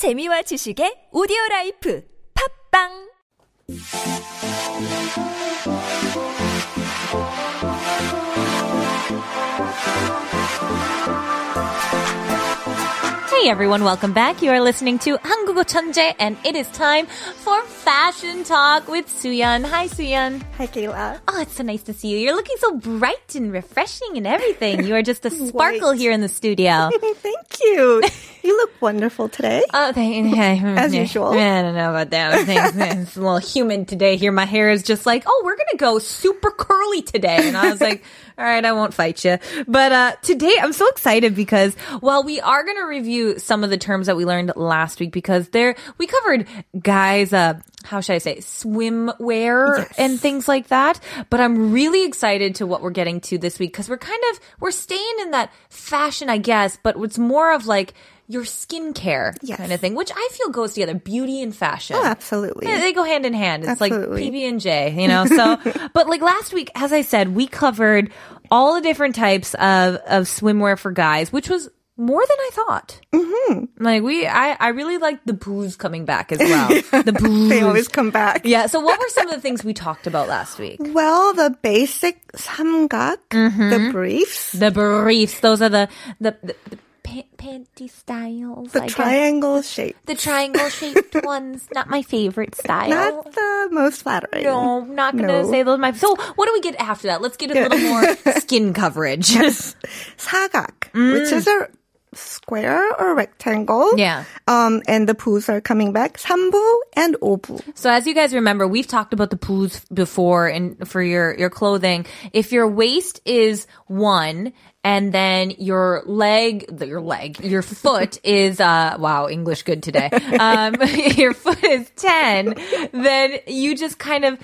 재미와 지식의 오디오 라이프 팝빵 Hey everyone, welcome back. You are listening to 한국어 천재, and it is time for fashion talk with Suyeon. Hi Suyeon. Hi Kayla. Oh, it's so nice to see you. You're looking so bright and refreshing and everything. You are just a sparkle here in the studio. Thank you. You look wonderful today. Oh, thank yeah, hmm, As usual. I don't know about that. It's a little humid today here. My hair is just like, oh, we're going to go super curly today. And I was like, all right, I won't fight you. But uh, today I'm so excited because while we are going to review some of the terms that we learned last week because there we covered guys, uh, how should I say, swimwear Yes. and things like that. But I'm really excited to what we're getting to this week because we're kind of we're staying in that fashion, I guess, but it's more of like your skincare Yes. kind of thing, which I feel goes together, beauty and fashion. Oh, absolutely. Yeah, they go hand in hand. It's Absolutely. like PB and J, you know. So, but like last week, as I said, we covered all the different types of of swimwear for guys, which was more than I thought. Mm-hmm. Like we, I, I really like the booze coming back as well. the booze. They always come back. yeah. So, what were some of the things we talked about last week? Well, the basic 삼각, Mm-hmm. the briefs, The briefs. Those are the the, the, the panty styles. The I triangle guess. shape. The triangle shaped ones, not my favorite style. Not the most flattering. No, I'm not gonna no. say those. My so what do we get after that? Let's get a little more skin coverage. Yes, 사각, mm. which is a mm. square or rectangle. Yeah. Um, and the poos are coming back. Sambu and obu. So as you guys remember, we've talked about the poos before and for your, your clothing. If your waist is one and then your leg, the- your leg, your foot is, uh, wow, English good today. Um, your foot is 10, then you just kind of,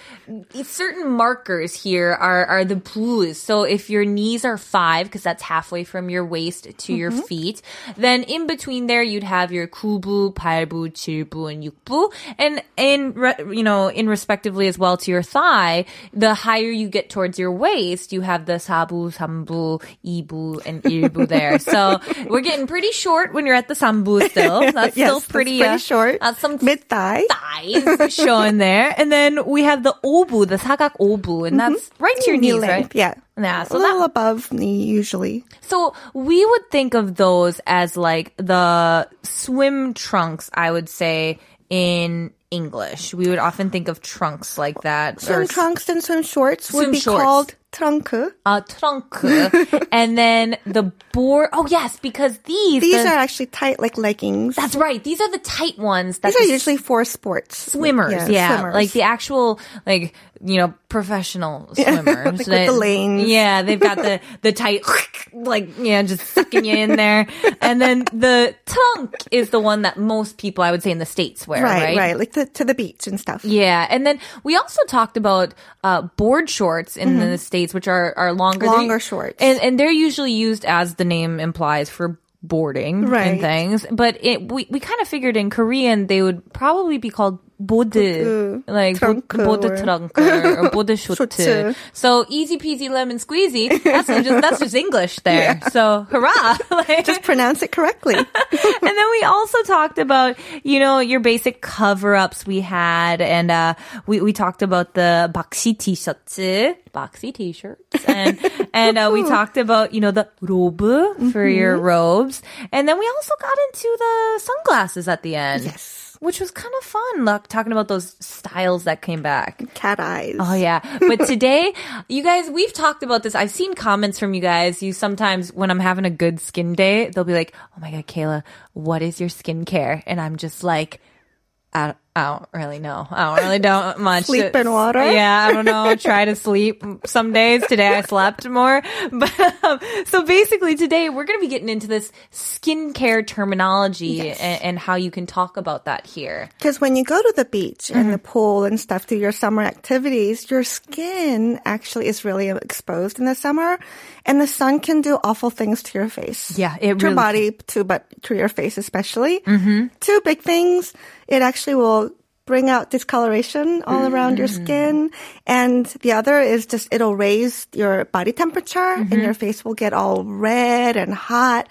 certain markers here are, are the poos. So if your knees are five, because that's halfway from your waist to your feet, then in between there you'd have your 구부, 팔부, 칠부, and 육부. And in, re- you know, in respectively as well to your thigh, the higher you get towards your waist, you have the 사부, 삼부, 이 부, and 일부 there. So we're getting pretty short when you're at the 삼부 still. That's Yes, still that's pretty, pretty uh, short. That's some Mid thigh. thighs showing there. And then we have the obu, the 사각 obu, and that's right to your Knee knees, length, right? Yeah. Yeah, a so little that, above knee usually. so we would think of those as like the swim trunks, I would say, in English. We would often think of trunks like that. Swim trunks and swim shorts would Swim be shorts. called trunk. uh, trunk. and then the board. Oh, yes, because these. These the- are actually tight like leggings. That's right. These are the tight ones. That These are usually for sports. swimmers. Yeah, swimmers. like the actual like you know professional swimmers. Like with the lanes. Yeah, they've got the the tight like yeah, just sucking you in there. And then the trunk is the one that most people I would say in the states wear. Right, Right. right, like the, to the beach and stuff. Yeah, and then we also talked about uh, board shorts in the states, which are are longer, Mm-hmm. Longer They're- shorts. and and they're usually used as the name implies for boarding and things. But it we we kind of figured in Korean they would probably be called 보드, like trunk 보드 or- trunk or, or 보드 쇼트. 쇼트. So easy peasy lemon squeezy. That's just that's just English there. So hurrah! Like- Just pronounce it correctly. and then we also talked about, you know, your basic cover ups we had. And, uh, we, we talked about the boxy t-shirts, boxy t-shirts. And, and, uh, we talked about, you know, the robe for your robes. And then we also got into the sunglasses at the end. Yes. Which was kind of fun, like, talking about those styles that came back. Cat eyes. Oh yeah. But today, you guys, we've talked about this. I've seen comments from you guys. You sometimes, when I'm having a good skin day, they'll be like, Oh my God, Kayla, what is your skincare? And I'm just like, I, I don't really know. I don't really don't much. Sleep and water? Yeah, I don't know. Try to sleep some days. Today I slept more. But um, so basically today we're going to be getting into this skincare terminology and, and how you can talk about that here. Because when you go to the beach and Mm-hmm. the pool and stuff, do your summer activities, your skin actually is really exposed in the summer, and the sun can do awful things to your face. Yeah, it to your really body too, but to your face especially. Mm-hmm. Two big things. It actually will bring out discoloration all around your Mm. skin, and the other is just it'll raise your body temperature, Mm-hmm. and your face will get all red and hot.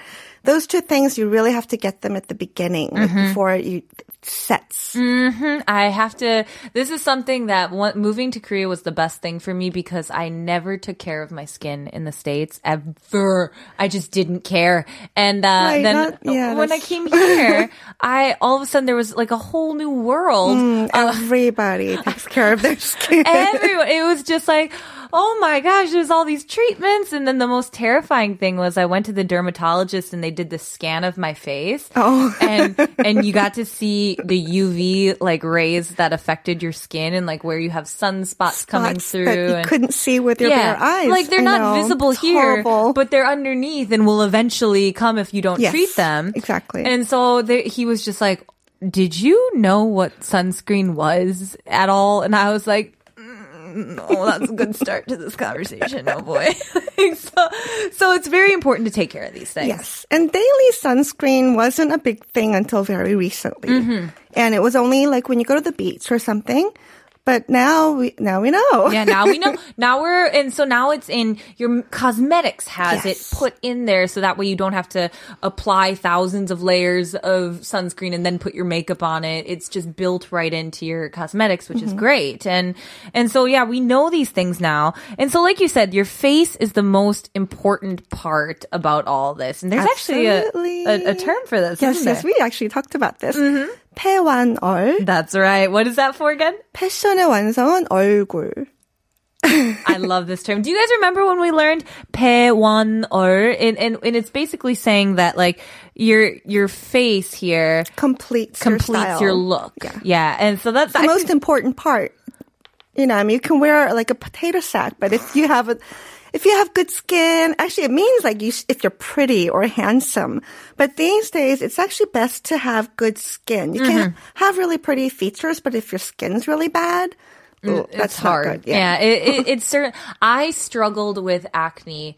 those two things you really have to get them at the beginning like, Mm-hmm. before you sets. I have to. This is something that one, moving to Korea was the best thing for me because I never took care of my skin in the states ever. I just didn't care. And uh, Right, then not- yeah, when I came here, I all of a sudden there was like a whole new world. Mm, Everybody takes care of their skin. Everyone, it was just like. Oh my gosh, there's all these treatments. And then the most terrifying thing was I went to the dermatologist and they did the scan of my face. Oh. and and you got to see the UV like rays that affected your skin and like where you have sunspots coming through. that you and, couldn't see with your bare eyes. Like they're I not know. visible It's here, horrible. but they're underneath and will eventually come if you don't Yes, treat them. exactly. And so there, he was just like, "Did you know what sunscreen was at all?" And I was like. "Mm, No, that's a good start to this conversation. Oh boy. so, so it's very important to take care of these things. Yes. And daily sunscreen wasn't a big thing until very recently. Mm-hmm. And it was only like when you go to the beach or something. But now we now we know. Yeah, now we know. Now we're and so now it's in your cosmetics has Yes. it put in there so that way you don't have to apply thousands of layers of sunscreen and then put your makeup on it. It's just built right into your cosmetics, which is Mm-hmm. great. And and so yeah, we know these things now. And so like you said, your face is the most important part about all this. And there's actually a, a a term for this. Yes, yes, there? we actually talked about this. Mm-hmm. 패완얼. That's right. What is that for again? 패션의 완성은 얼굴. I love this term. Do you guys remember when we learned 패완얼? And, and and it's basically saying that like your your face here completes completes your, your look. Yeah. yeah. and so that's the most important part. You know, I mean, you can wear like a potato sack, but if you have a if you have good skin, actually, it means like you, if you're pretty or handsome. But these days, it's actually best to have good skin. You can Mm-hmm. have really pretty features, but if your skin's really bad, ooh, that's hard. good. Yeah, it, it, it's certain. I struggled with acne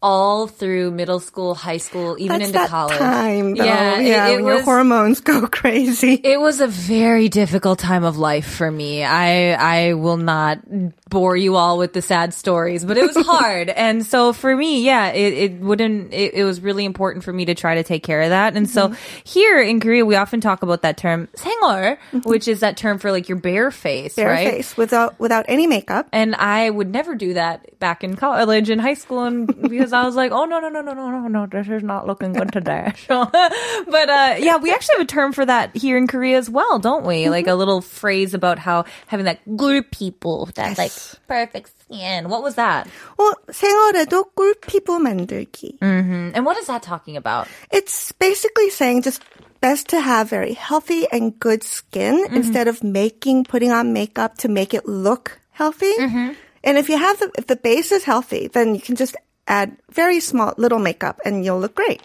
all through middle school, high school, even That's into college. time, though. Yeah, yeah, it, it when your hormones go crazy. It was a very difficult time of life for me. I I will not bore you all with the sad stories, but it was hard. and so for me, yeah, it, it wouldn't it, it was really important for me to try to take care of that. And so mm-hmm. here in Korea we often talk about that term 생얼, mm-hmm. which is that term for like your bare face, Bare right? face without without any makeup. And I would never do that back in college and high school, and because I was like, oh no no no no no no no, this is not looking good today. So, but uh, yeah, we actually have a term for that here in Korea as well, don't we? Like a little phrase about how having that good people, that like perfect skin. What was that? 어, 생얼에도 꿀 피부 만들기. Mm, And what is that talking about? It's basically saying just best to have very healthy and good skin Mm-hmm. instead of making, putting on makeup to make it look healthy. Mm-hmm. And if you have the, if the base is healthy, then you can just add very small little makeup and you'll look great.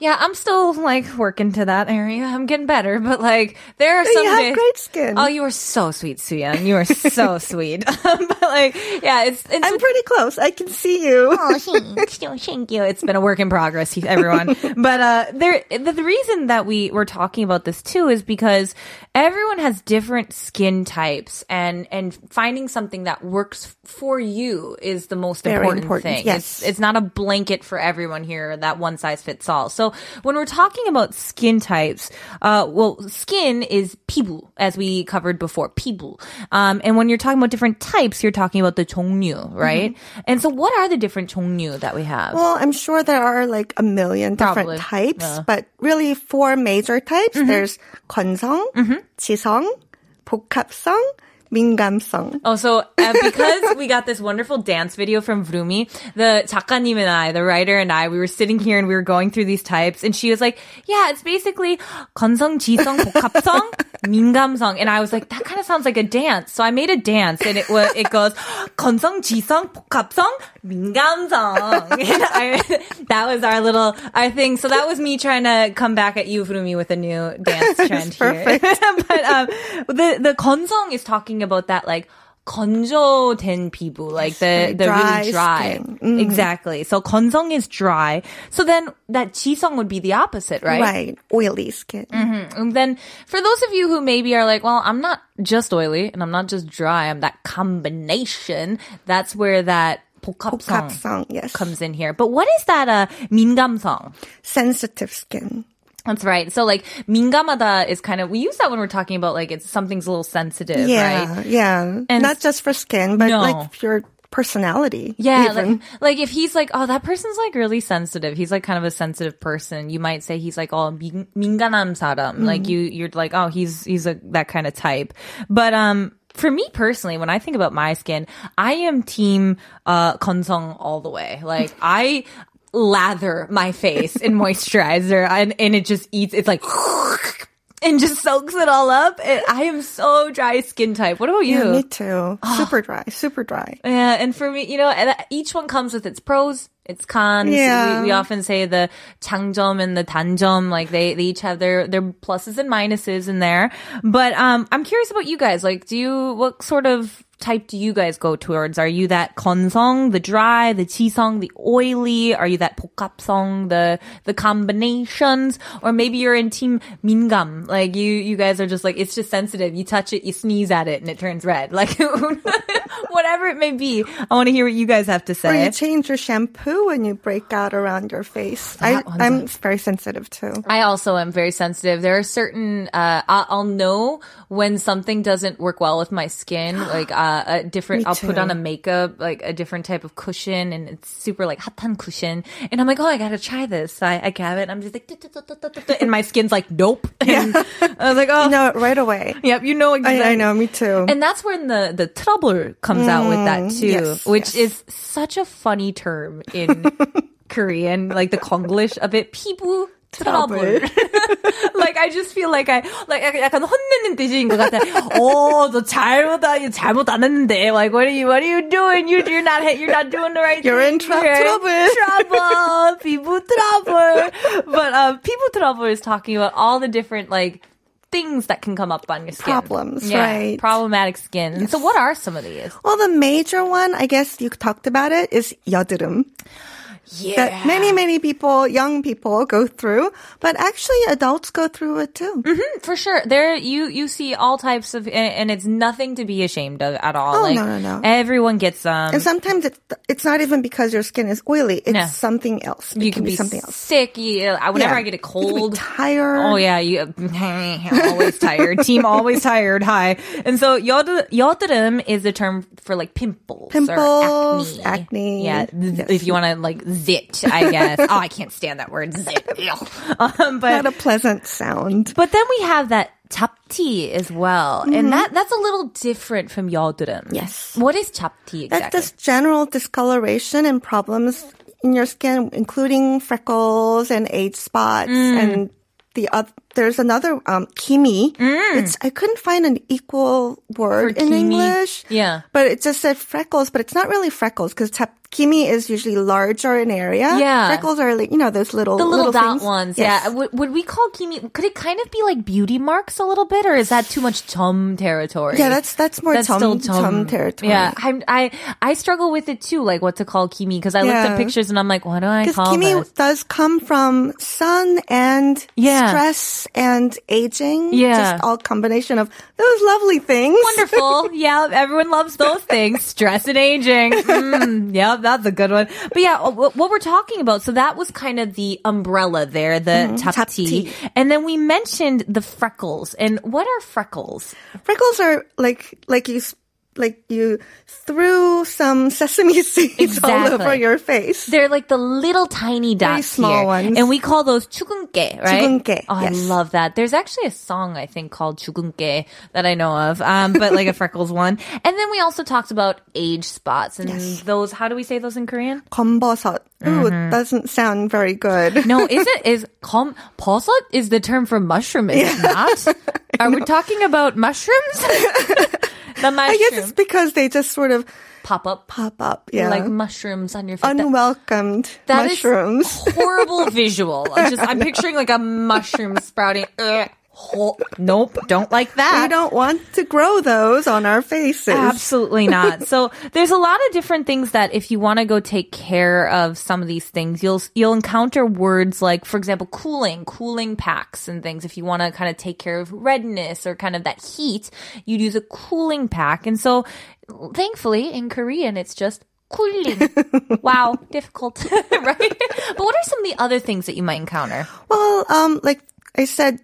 Yeah, I'm still like working to that area. I'm getting better, but like there are some you have days. great skin. Oh, you are so sweet, Suyeon. You are so sweet. but like, yeah, it's it's I'm pretty close. I can see you. Oh, thank you, thank you. It's been a work in progress, everyone. but uh, there, the, the reason that we were talking about this too is because everyone has different skin types, and and finding something that works for you is the most Very important, important, thing. yes. It's, it's not a blanket for everyone here that one size fits all. So when we're talking about skin types, uh, well, skin is pibu, as we covered before, pibu. Um, and when you're talking about different types, you're talking about the 종류, right? And so what are the different 종류 that we have? Well, I'm sure there are like a million different Probably. types, Yeah. but really four major types. Mm-hmm. There's 건성, 지성, 복합성, 민감성. Oh, so uh, because we got this wonderful dance video from Vroomi, the 작가님 and I, the writer and I, we were sitting here and we were going through these types, and she was like, "Yeah, it's basically 건성, 지성, 복합성, 민감성," and I was like, "That kind of sounds like a dance." So I made a dance, and it was it goes 건성, 지성, 복합성, 민감성, and I, that was our little our thing. So that was me trying to come back at you, Vroomi, with a new dance trend here. but um, the the 건성 is talking about that like 건조된 피부, like the the dry really dry. skin. Mm-hmm. Exactly. So 건성 is dry. So then that 지성 would be the opposite, right? Right. Oily skin. And then for those of you who maybe are like, well, I'm not just oily and I'm not just dry, I'm that combination. That's where that 복합성 복합성, yes. comes in here. But what is that uh 민감성? Sensitive skin. That's right. So like mingamada is kind of we use that when we're talking about like it's something's a little sensitive, yeah, right? Yeah. And not just for skin, but no. like your personality. Yeah, even. like like if he's like, oh, that person's like really sensitive. He's like kind of a sensitive person. You might say he's like, oh, minganam saram. Mm-hmm. Like you, you're like, oh, he's he's a that kind of type. But um, for me personally, when I think about my skin, I am team uh Konsong all the way. Like I lather my face in moisturizer and and it just eats. It's like. And just soaks it all up. And I am so dry skin type. What about you? yeah, me too. Super dry, super dry. Yeah, and for me, you know, and each one comes with its pros, its cons. Yeah. We, we often say the 장점 and the 단점, like they, they each have their, their pluses and minuses in there. But, um, I'm curious about you guys. Like, do you, what sort of type do you guys go towards? Are you that konsong, the dry, the chisong, the oily? Are you that pokapsong, the the combinations? Or maybe you're in team mingam, like you you guys are just like it's just sensitive. You touch it, you sneeze at it, and it turns red. Like whatever it may be. I want to hear what you guys have to Or say. you change your shampoo when you break out around your face. I, That one's I'm very sensitive too. I also am very sensitive. There are certain, uh, I- I'll know when something doesn't work well with my skin, like, uh, a different, I'll put on a makeup, like a different type of cushion and it's super like 핫한 cushion. And I'm like, oh, I gotta try this. I, I grab it and I'm just like, and my skin's like, nope. And I was like, oh, You know it right away. yep, you know exactly. I, I know, me too. And that's when the the trouble comes out with that too, yes, which yes. is such a funny term in Korean, like the Konglish of it. 피부 trouble. like I just feel like I like 약간- 약간 혼내는 뜻인 것 같아. 어, 너 잘못 아- 잘못 안 했는데. Like what are you what are you doing? You you're not you're not doing the right You're thing. in trou- here. trouble. Trouble. 피부 trouble. But um, 피부 trouble is talking about all the different like things that can come up on your skin. Problems, Yeah, right. Problematic skin. So what are some of these? well, the major one, I guess you talked about it, is 여드름. Yeah. That many, many people, young people go through, but actually adults go through it too. For sure. There you you see all types of and, and it's nothing to be ashamed of at all. Oh, like no, no, no. everyone gets um And sometimes it's, it's not even because your skin is oily. It's No. something else. It you can can be something else. sick. You, uh, whenever Yeah. I get a You can be cold, tired. Oh yeah, you always tired. Team always tired. Hi. And so 여드 여드름 is the term for like pimples, Pimples, or acne. acne. Yeah, th- Yes. if you want to like zit, I guess. oh, I can't stand that word zit. Um, but, Not a pleasant sound. But then we have that chapti as well. Mm-hmm. And that, that's a little different from yodurun. Yes. What is chapti exactly? That's just general discoloration and problems in your skin, including freckles and age spots mm. and the other, there's another um, kimi. Mm. It's I couldn't find an equal word For in kimi. English. Yeah, but it just said freckles, but it's not really freckles because tap kimi is usually larger in area. Yeah. freckles are like you know those little the little, dot things. ones, Yes. yeah. Would, would we call kimi? Could it kind of be like beauty marks a little bit, or is that too much chum territory? Yeah, that's that's more That's tum, tum territory. Yeah, I'm, I I struggle with it too, like what to call kimi because I looked at pictures and I'm like, what do I call? Because kimi this? does come from sun and Yeah. stress and aging. Yeah. Just all combination of those lovely things. Wonderful. yeah, everyone loves those things. Stress and aging. Mm, yeah, that's a good one. But yeah, uh, what we're talking about, so that was kind of the umbrella there, the tapti. And then we mentioned the freckles. And what are freckles? Freckles are like like you like you threw some sesame seeds all Exactly. over your face. They're like the little tiny dots small here. ones. And we call those chugunke, right? chugunke, Oh, I yes. love that. There's actually a song I think called chugunke that I know of, um, but like a freckles one. And then we also talked about age spots and those. How do we say those in Korean? 검버섯. Ooh, mm-hmm. it doesn't sound very good. no, is it is com 버섯 is the term for mushroom, is yeah. it not? Are we talking about mushrooms? the mushroom. I guess it's because they just sort of pop up, pop up, yeah, like mushrooms on your face. Unwelcomed that, that mushrooms. horrible visual. I'm just I'm picturing like a mushroom sprouting. Ugh. Ho- nope, don't like that. we don't want to grow those on our faces. Absolutely not. So there's a lot of different things that if you want to go take care of some of these things, you'll you'll encounter words like, for example, cooling, cooling packs and things. If you want to kind of take care of redness or kind of that heat, you'd use a cooling pack. And so thankfully in Korean, it's just cooling. wow, difficult, right? But what are some of the other things that you might encounter? Well, um, like I said,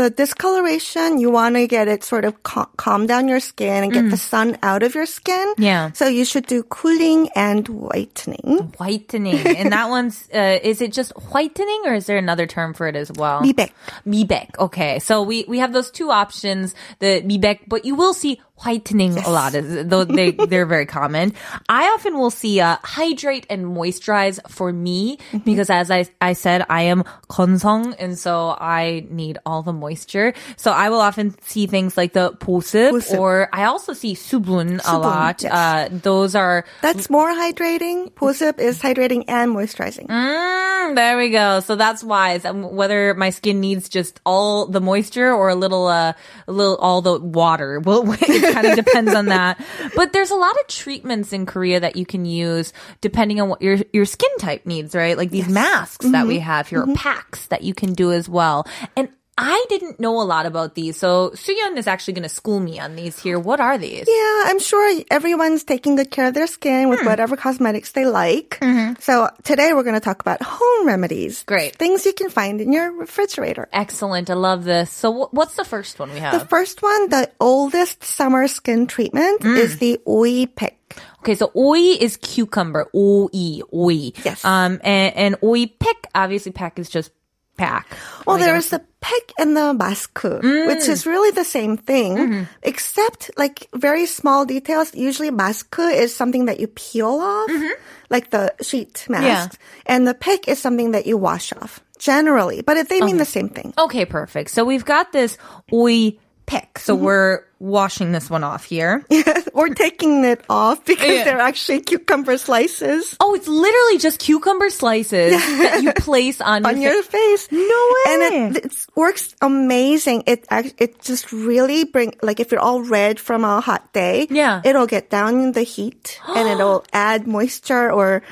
the discoloration, you want to get it sort of cal- calm down your skin and get the sun out of your skin. Yeah. So you should do cooling and whitening. Whitening, and that one's uh, is it just whitening or is there another term for it as well? 미백. Mibec. Okay, so we we have those two options, the mibec, but you will see whitening a lot, is- though they they're very common. I often will see uh, hydrate and moisturize for me because as I I said, I am 건성, and so I need all the moisture. So I will often see things like the 보습, 보습. or I also see 수분 a 수분, lot. yes. Uh, those are That's more hydrating. 보습 is hydrating and moisturizing. Mm, there we go. So that's wise. Um, whether my skin needs just all the moisture or a little, uh, a little all the water. Well, it kind of depends on that. But there's a lot of treatments in Korea that you can use depending on what your your skin type needs, right? Like these masks that we mm-hmm. have here, mm-hmm. packs that you can do as well. And I didn't know a lot about these, so Suyeon is actually going to school me on these here. What are these? Yeah, I'm sure everyone's taking good care of their skin with hmm. whatever cosmetics they like. Mm-hmm. So today we're going to talk about home remedies. Great. Things you can find in your refrigerator. Excellent. I love this. So wh- what's the first one we have? The first one, the oldest summer skin treatment hmm. is the Oi Pick. Okay, so oi is cucumber. Oi, oi. Yes. Um, and, and oi pick, obviously pack is just pack. Well, Like, there is the pick and the mask, mm. which is really the same thing, mm-hmm. except like very small details. Usually, mask is something that you peel off, mm-hmm. like the sheet mask, and the pick is something that you wash off. Generally, but if they mean the same thing. Okay, perfect. So we've got this oi pick. So mm-hmm. we're washing this one off here. or taking it off because Yeah. they're actually cucumber slices Oh, it's literally just cucumber slices that you place on, on your your fa- face. No way. And it, it works amazing. It it just really bring like if you're all red from a hot day, Yeah. it'll get down in the heat and it'll add moisture or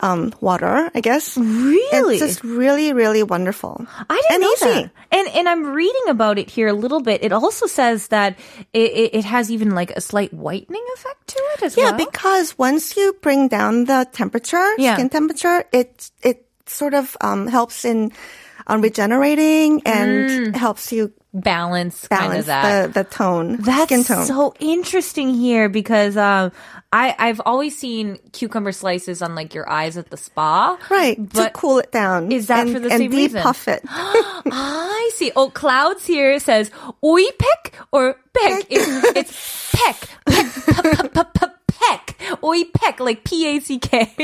um water, I guess. Really? It's just really really wonderful. I didn't and know easy. that. And and I'm reading about it here a little bit. It also says that it, it, has even like a slight whitening effect to it as Yeah, well. Yeah, because once you bring down the temperature, Yeah. skin temperature, it it sort of um, helps in um, regenerating and helps you balance, Mm. kind of balance that. the the tone, That's skin tone. so interesting here because um, I I've always seen cucumber slices on like your eyes at the spa. Right, to cool it down. Is that and, for the and same reason? depuff it. I see. Oh, clouds here says oi peck or peck. It's, it's peck. Peck. p- p- p- p- Peck Oi peck. Like P-A-C-K.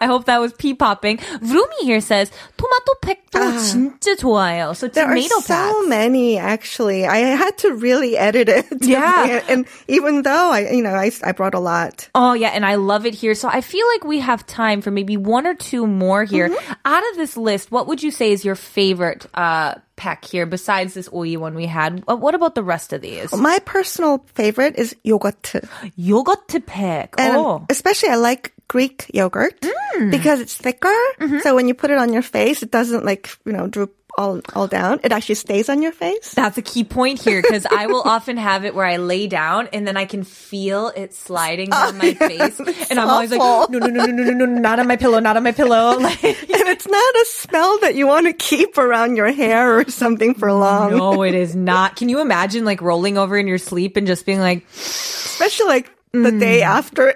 I hope that was pee popping. Vroomy here says 토마토 팩도 진짜 좋아요. So Ah. There are tomato so packs. many actually. I had to really edit it. to Yeah. be- and even though I, you know, I, I brought a lot. Oh yeah, and I love it here. So I feel like we have time for maybe one or two more here. Out of this list, what would you say is your favorite uh pack here besides this oil one we had? What about the rest of these? My personal favorite is yogurt. Yogurt pack. And oh. especially I like Greek yogurt mm. because it's thicker. Mm-hmm. So when you put it on your face, it doesn't like, you know, droop all, all down. It actually stays on your face. That's a key point here because I will often have it where I lay down and then I can feel it sliding oh, down my face, and I'm always like, no, no, no, no, no, no, no, not on my pillow, not on my pillow. Like, And it's not a smell that you want to keep around your hair or something for long. no, it is not. Can you imagine like rolling over in your sleep and just being like, Especially like the mm. day after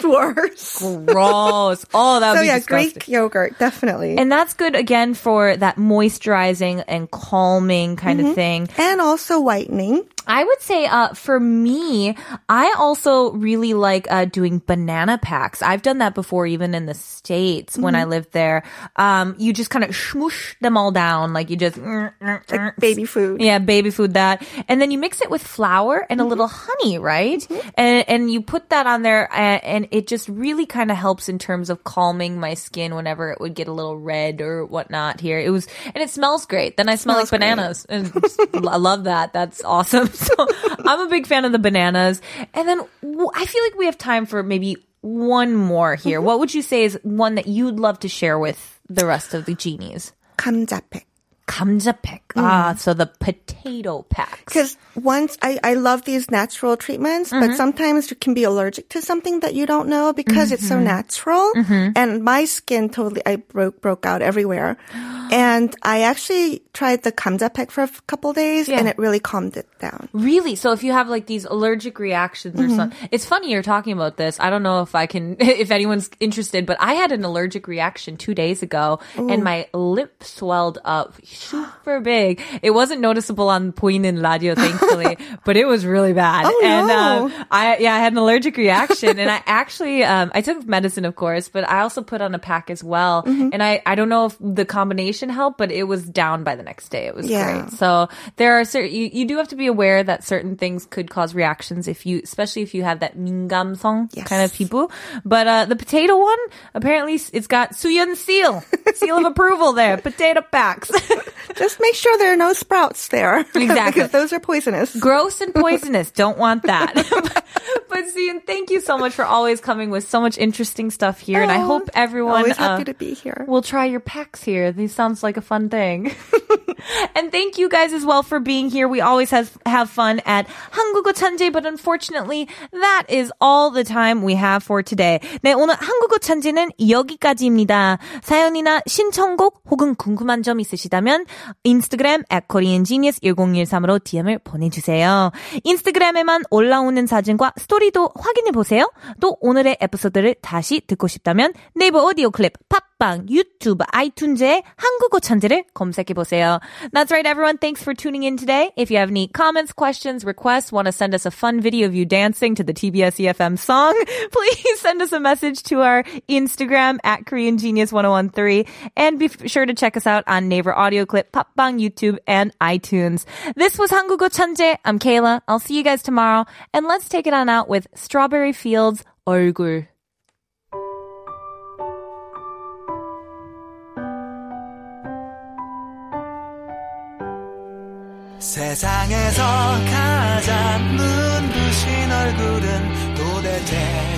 worse. gross? Oh, that would So be yeah, disgusting. Greek yogurt, definitely. And that's good again for that moisturizing and calming kind of mm-hmm. thing. and also whitening. I would say, uh, for me, I also really like uh, doing banana packs. I've done that before, even in the states when I mm-hmm. lived there. Um, you just kind of smoosh them all down, like you just mm, mm, mm. Like baby food. yeah, baby food that, and then you mix it with flour and a mm-hmm. little honey, right? And and you put that on there, uh, and, and it just really kind of helps in terms of calming my skin whenever it would get a little red or whatnot. Here, it was, and it smells great. Then I smell like Smells great. bananas, and I love that. That's awesome. So I'm a big fan of the bananas, and then w- I feel like we have time for maybe one more here. What would you say is one that you'd love to share with the rest of the genies? 감자팩. 감자 pack. Ah, so the potato packs. Because once I, I love these natural treatments, Mm-hmm. but sometimes you can be allergic to something that you don't know because it's so Mm-hmm. natural. And my skin totally, I broke, broke out everywhere. and I actually tried the kamja pack for a couple days Yeah. and it really calmed it down. Really? So if you have like these allergic reactions or something, it's funny you're talking about this. I don't know if I can, if anyone's interested, but I had an allergic reaction two days ago and my lip swelled up super big. It wasn't noticeable on Puinin Radio, thankfully, but it was really bad. Oh, and no. um, I yeah, I had an allergic reaction, and I actually um, I took medicine, of course, but I also put on a pack as well. Mm-hmm. And I I don't know if the combination helped, but it was down by the next day. It was yeah. great. So there are certain you, you do have to be aware that certain things could cause reactions if you, especially if you have that mingamsong yes. kind of people. But uh, the potato one, apparently, it's got Suyeon seal seal of approval there. Potato packs. Just make sure there are no sprouts there. Exactly. because those are poisonous. Gross and poisonous. Don't want that. but Suyeon, thank you so much for always coming with so much interesting stuff here. and I Oh, hope everyone Always happy uh, to be here. will try your packs here. These sounds like a fun thing. And thank you guys as well for being here. We always have, have fun at 한국어 천재, but unfortunately, that is all the time we have for today. 네, 오늘 한국어 천재는 여기까지입니다. 사연이나 신청곡 혹은 궁금한 점 있으시다면 인스타그램 at koreangenius1013으로 DM을 보내주세요. 인스타그램에만 올라오는 사진과 스토리도 확인해보세요. 또 오늘의 에피소드를 다시 듣고 싶다면 네이버 오디오 클립, 팟빵, 유튜브, 아이튠즈에 한국어 천재를 검색해보세요. That's right, everyone. Thanks for tuning in today. If you have any comments, questions, requests, want to send us a fun video of you dancing to the TBS EFM song, please send us a message to our Instagram at Korean Genius 1013 and be f- sure to check us out on Naver Audio Clip, 팟빵, YouTube, and iTunes. This was 한국어 천재. I'm Kayla. I'll see you guys tomorrow. And let's take it on out with Strawberry Fields 얼굴. 세상에서 가장 눈부신 얼굴은 도대체